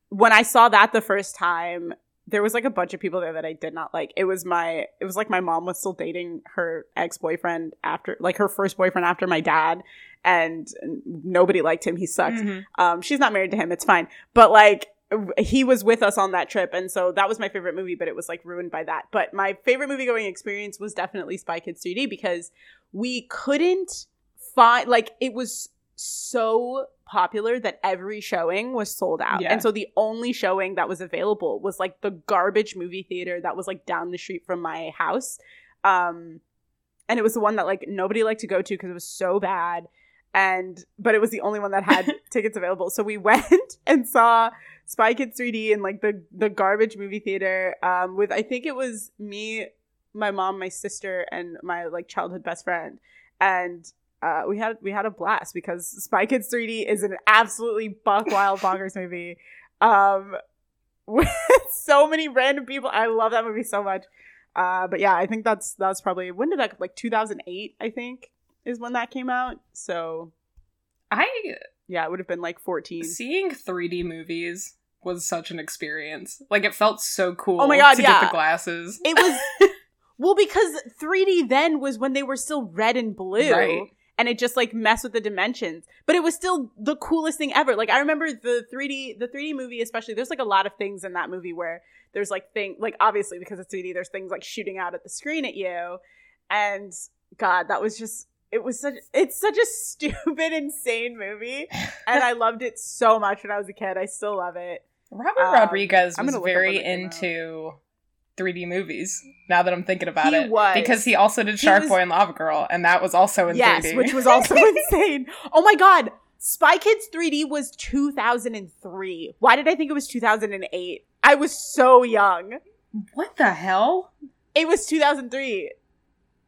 when I saw that the first time, there was like a bunch of people there that I did not like. It was my it was like my mom was still dating her ex-boyfriend after like her first boyfriend after my dad and nobody liked him. He sucked. Mhm. Um, she's not married to him. It's fine. But like, he was with us on that trip, and so that was my favorite movie. But it was like ruined by that. But my favorite movie going experience was definitely Spy Kids 3D because we couldn't find like it was so popular that every showing was sold out. Yeah. And so the only showing that was available was like the garbage movie theater that was like down the street from my house. Um and it was the one that like nobody liked to go to because it was so bad and but it was the only one that had tickets available so we went and saw spy kids 3d in like the the garbage movie theater um with i think it was me my mom my sister and my like childhood best friend and uh we had we had a blast because spy kids 3d is an absolutely buck wild bonkers movie um with so many random people i love that movie so much uh but yeah i think that's that's probably when did that like 2008 i think is when that came out. So I yeah, it would have been like 14. seeing 3D movies was such an experience. Like it felt so cool. Oh my God, to yeah. get the glasses. It was well because 3D then was when they were still red and blue. Right. And it just like messed with the dimensions. But it was still the coolest thing ever. Like I remember the 3D the 3D movie especially there's like a lot of things in that movie where there's like thing like obviously because it's 3D there's things like shooting out at the screen at you. And god, that was just it was such it's such a stupid insane movie and I loved it so much when I was a kid. I still love it. Robert Um, Rodriguez was gonna look up very into out. Into 3D movies. Now that I'm thinking about He it, was. because he also did Shark Boy and Lava Girl, and that was also in yes, 3D. which was also insane. Oh my god, Spy Kids 3D was 2003. Why did I think it was 2008? I was so young. what the hell? It was 2003.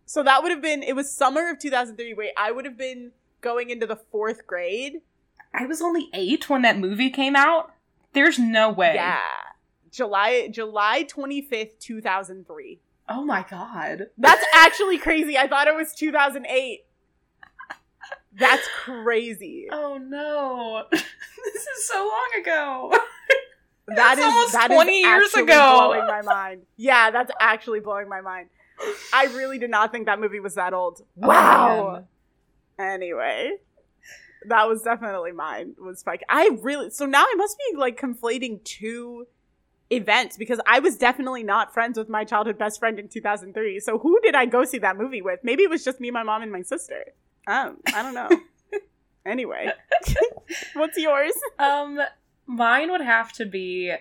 So that would have been it was summer of 2003. Wait, I would have been going into the 4th grade. I was only eight when that movie came out. There's no way. Yeah. July July 25th, 2003. Oh my god. That's actually crazy. I thought it was 2008. That's crazy. Oh no. this is so long ago. That That's is almost that is 20 years actually ago. blowing my mind. Yeah, that's actually blowing my mind. I really did not think that movie was that old. Oh, wow. Man. anyway, that was definitely mine. Was Spike? I really so now I must be like conflating two events because I was definitely not friends with my childhood best friend in 2003. So who did I go see that movie with? Maybe it was just me, my mom, and my sister. Um, I don't know. anyway, what's yours? Um, mine would have to be.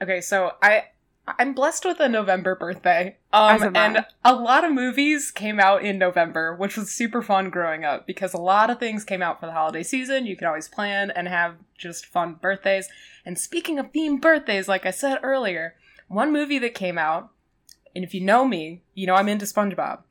Okay, so I I'm blessed with a November birthday. Um, and a lot of movies came out in November, which was super fun growing up because a lot of things came out for the holiday season. You can always plan and have just fun birthdays. And speaking of themed birthdays, like I said earlier, one movie that came out, and if you know me, you know I'm into SpongeBob.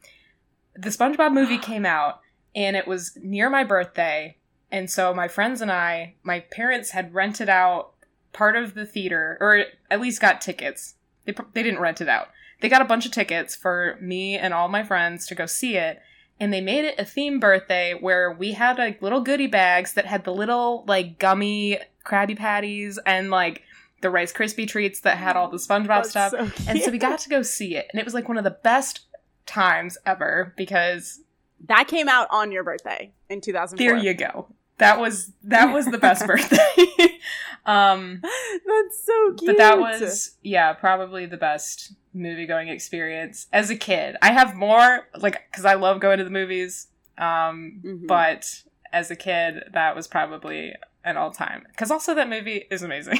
The SpongeBob movie came out, and it was near my birthday. And so my friends and I, my parents had rented out part of the theater, or at least got tickets. They, they didn't rent it out. They got a bunch of tickets for me and all my friends to go see it. And they made it a theme birthday where we had like little goodie bags that had the little like gummy Krabby Patties and like the Rice Krispie treats that had all the SpongeBob That's stuff. so and so we got to go see it. And it was like one of the best times ever because that came out on your birthday in 2004. there you go. That was that was the best birthday. um, That's so cute. but that was yeah, probably the best movie going experience as a kid. I have more like because I love going to the movies. Um, Mhm. but as a kid, that was probably an all time. Because also that movie is amazing.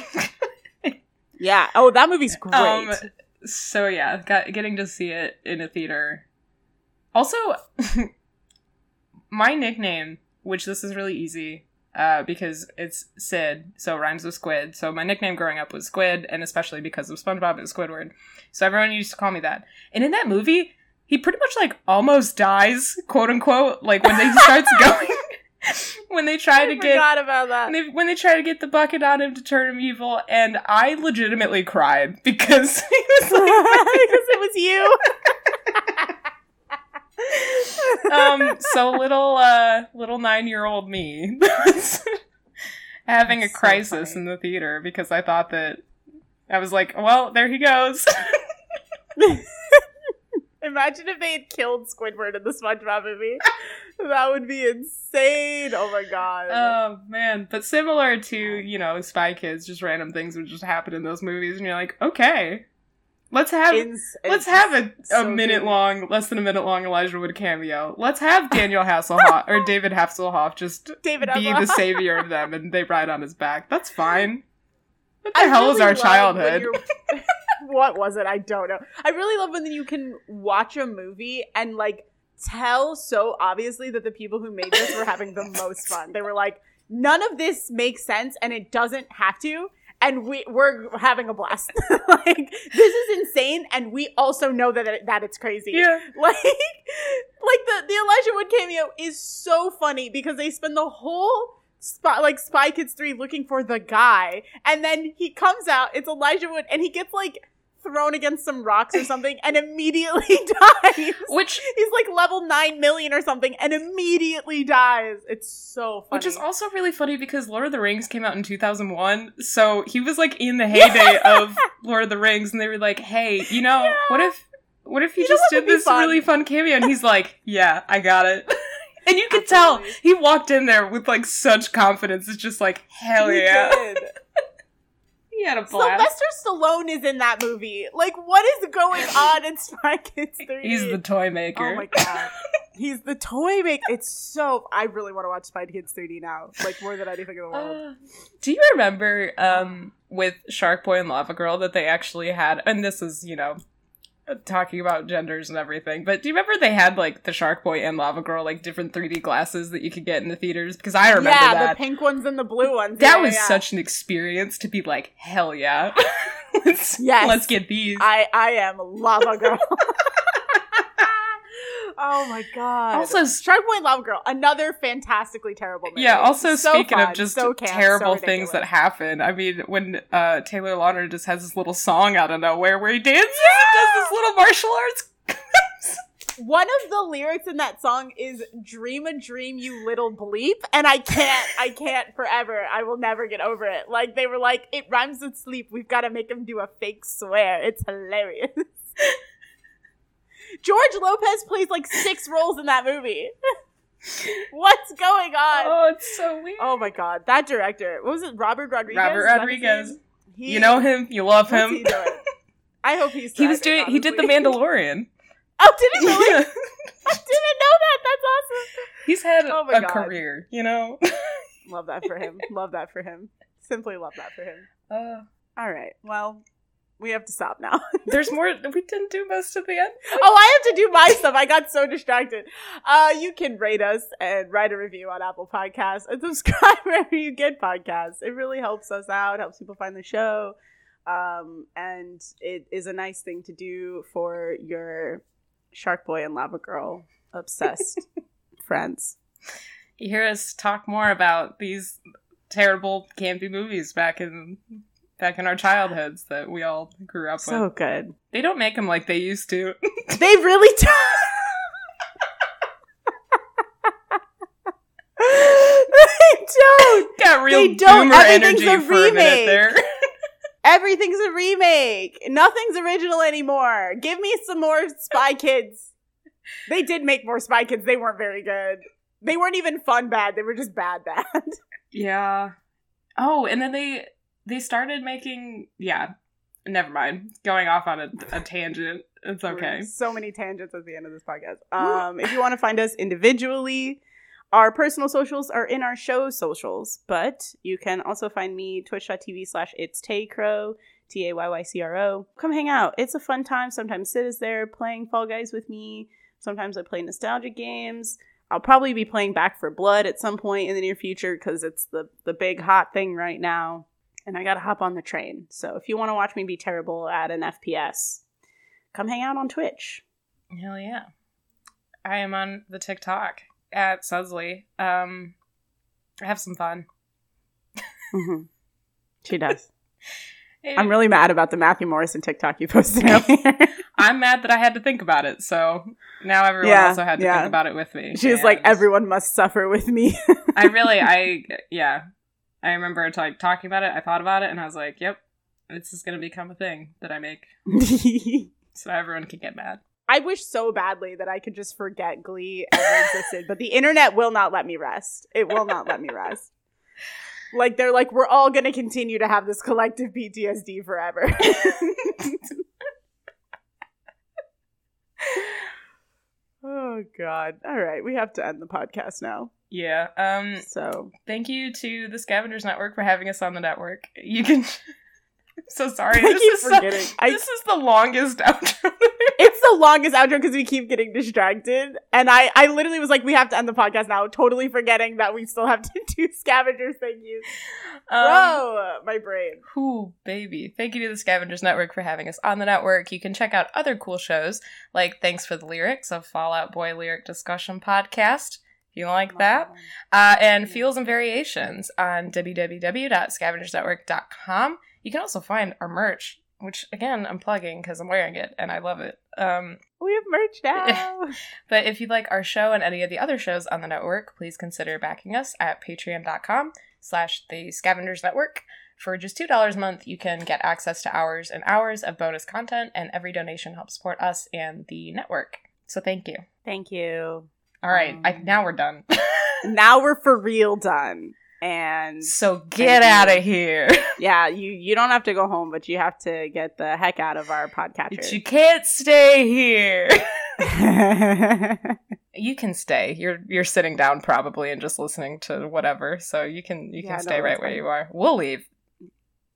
yeah. Oh, that movie's great. Um, so yeah, got, getting to see it in a theater. Also, my nickname, which this is really easy, uh, because it's Syd, so it rhymes with squid. So my nickname growing up was Squid, and especially because of SpongeBob, it was Squidward. So everyone used to call me that. And in that movie, he pretty much like almost dies, quote unquote, like when they starts going. when they try I to get about that. when they, when they try to get the bucket on him to turn him evil, and I legitimately cried because he was because it was you. um, so little, uh, little nine year old me was having That's a crisis funny. in the theater because I thought that I was like, well, there he goes. Imagine if they had killed Squidward in the SpongeBob movie. that would be insane. Oh my god. oh man, but similar to you know Spy Kids, just random things would just happen in those movies, and you're like, okay, let's have Ins- Let's have a, a so minute good. long, less than a minute long Elijah Wood cameo. Let's have Daniel Hasselhoff or David Hasselhoff just David be the savior of them and they ride on his back. That's fine. What the I hell is our childhood? what was it? I don't know. I really love when you can watch a movie and like tell so obviously that the people who made this were having the most fun. They were like, none of this makes sense and it doesn't have to. And we, we're having a blast. like this is insane, and we also know that it, that it's crazy. Yeah. like like the the Elijah Wood cameo is so funny because they spend the whole spy like Spy Kids 3 looking for the guy and then he comes out it's Elijah Wood and he gets like thrown against some rocks or something and immediately dies. Which He's like level 9 million or something and immediately dies. It's so funny. which is also really funny because Lord of the Rings came out in 2001, so he was like in the heyday of Lord of the Rings and they were like, "Hey, you know, Yeah. what if what if you, You just did this fun?" really fun cameo?" And he's like, "Yeah, I got it." And you could tell he walked in there with like such confidence. It's just like, hell He yeah. He had a blast. Sylvester Stallone is in that movie. Like, what is going on in Spy Kids 3? He's the toy maker. Oh my god. He's the toy maker. It's so. I really want to watch Spy Kids 3D now. Like, more than anything in the world. Uh, do you remember um, with Shark Boy and Lava Girl that they actually had, and this is, you know, talking about genders and everything, but do you remember they had like the Shark Boy and Lava Girl, like different 3D glasses that you could get in the theaters? Because I remember yeah, that. the pink ones and the blue ones. that Yeah, was yeah. such an experience to be like, hell yeah. let's, Yes. let's get these. I I am Lava Girl. oh my god. Also, Shark Boy and Lava Girl, another fantastically terrible movie. Yeah, also So speaking fun, of just so camp, so terrible things that happen, I mean, when uh, Taylor Lautner just has this little song out of nowhere where he dances and does this little martial arts. One of the lyrics in that song is "Dream a dream, you little bleep," and I can't, I can't forever. I will never get over it. Like they were like, it rhymes with sleep. We've got to make him do a fake swear. It's hilarious. George Lopez plays like six roles in that movie. What's going on? Oh, it's so weird. Oh my god, that director. What was it? Robert Rodriguez. Robert Is that his Rodriguez. He- you know him, you love him. I hope he's. He was doing. He did the. Mandalorian. Oh, did he really? Yeah. I didn't know that. That's awesome. He's had Oh a God. career, you know. Love that for him. love that for him. Simply love that for him. Uh, All right. Well, we have to stop now. there's more. We didn't do most of the end. oh, I have to do my stuff. I got so distracted. Uh, you can rate us and write a review on Apple Podcasts and subscribe wherever you get podcasts. It really helps us out, helps people find the show. Um, and it is a nice thing to do for your Shark Boy and Lava Girl obsessed friends. You hear us talk more about these terrible campy movies back in back in our childhoods that we all grew up So with. So good. They don't make them like they used to. They really do. they don't. Got real They don't. boomer Everything's energy a for a minute remake. there. Everything's a remake. Nothing's original anymore. Give me some more Spy Kids. They did make more Spy Kids. They weren't very good. They weren't even fun bad. They were just bad bad. Yeah. Oh, and then they they started making yeah. Never mind. Going off on a, a tangent. It's okay. So many tangents at the end of this podcast. Um, if you want to find us individually, our personal socials are in our show socials, but you can also find me twitch.tv slash it's Taycro, T A Y Y C R O. Come hang out. It's a fun time. Sometimes Syd is there playing Fall Guys with me. Sometimes I play nostalgic games. I'll probably be playing Back for Blood at some point in the near future because it's the the big hot thing right now. And I gotta hop on the train. So if you want to watch me be terrible at an FPS, come hang out on Twitch. Hell yeah. I am on the TikTok at Susley. Um have some fun. Mm-hmm. She does. I'm really mad about the Matthew Morrison TikTok you posted. I'm mad that I had to think about it, so now everyone Yeah, also had to yeah. think about it with me. She's like, everyone must suffer with me. I really, I yeah, I remember like talking about it. I thought about it, and I was like, "Yep, this is gonna become a thing that I make, so everyone can get mad." I wish so badly that I could just forget Glee ever existed, but the internet will not let me rest. It will not let me rest. Like they're like, we're all gonna continue to have this collective PTSD forever. oh god. All right, we have to end the podcast now. Yeah. Um. So Thank you to the Scavengers Network for having us on the network. You can. I'm so sorry. I this keep is so- forgetting. I- this is the longest outro. it's the longest outro because we keep getting distracted. And I, I literally was like, we have to end the podcast now, totally forgetting that we still have to do scavengers thank you. Um, Bro, my brain. Ooh, baby. Thank you to the Scavengers Network for having us on the network. You can check out other cool shows like Thanks for the Lyrics, a Fall Out Boy lyric discussion podcast. You like that. Uh, and Feels and Variations on www.scavengersnetwork.com. You can also find our merch, which again, I'm plugging because I'm wearing it and I love it. Um, We have merch now. but if you'd like our show and any of the other shows on the network, please consider backing us at patreon.com slash the scavengers network. For just $2 a month, you can get access to hours and hours of bonus content, and every donation helps support us and the network. So thank you. Thank you. All right, I, Um, now we're done. Now we're for real done. And so get out of here. yeah, you you don't have to go home, but you have to get the heck out of our podcast. you can't stay here. you can stay. You're you're sitting down probably and just listening to whatever. So you can you Yeah, can no, stay right where you are. We'll leave.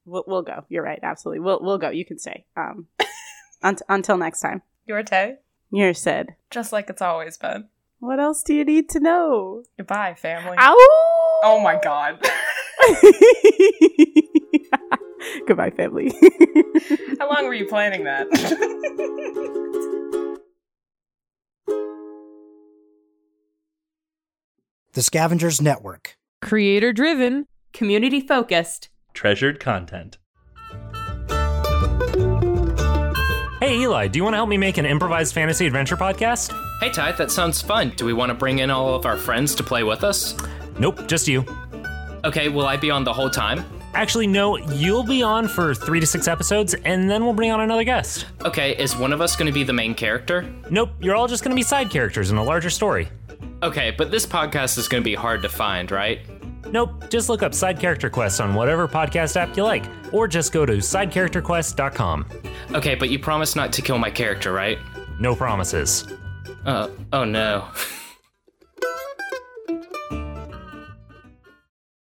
we'll, we'll go. You're right. Absolutely. We'll we'll go. You can stay. Um, unt- until next time. Your Tay. You're Syd. Just like it's always been. What else do you need to know? Goodbye, family. Ow! Oh my god. Goodbye, family. How long were you planning that? The Scavengers Network. Creator driven, Community focused. treasured content. Hey Eli, do you want to help me make an improvised fantasy adventure podcast? Hey Ty, that sounds fun. Do we want to bring in all of our friends to play with us? Nope, just you. Okay, will I be on the whole time? Actually, no, you'll be on for three to six episodes, and then we'll bring on another guest. Okay, is one of us going to be the main character? Nope, you're all just gonna be side characters in a larger story. Okay, but this podcast is going to be hard to find, right? Nope, just look up Side Character Quest on whatever podcast app you like, or just go to sidecharacterquest.com. Okay, but you promise not to kill my character, right? No promises. Uh, oh no.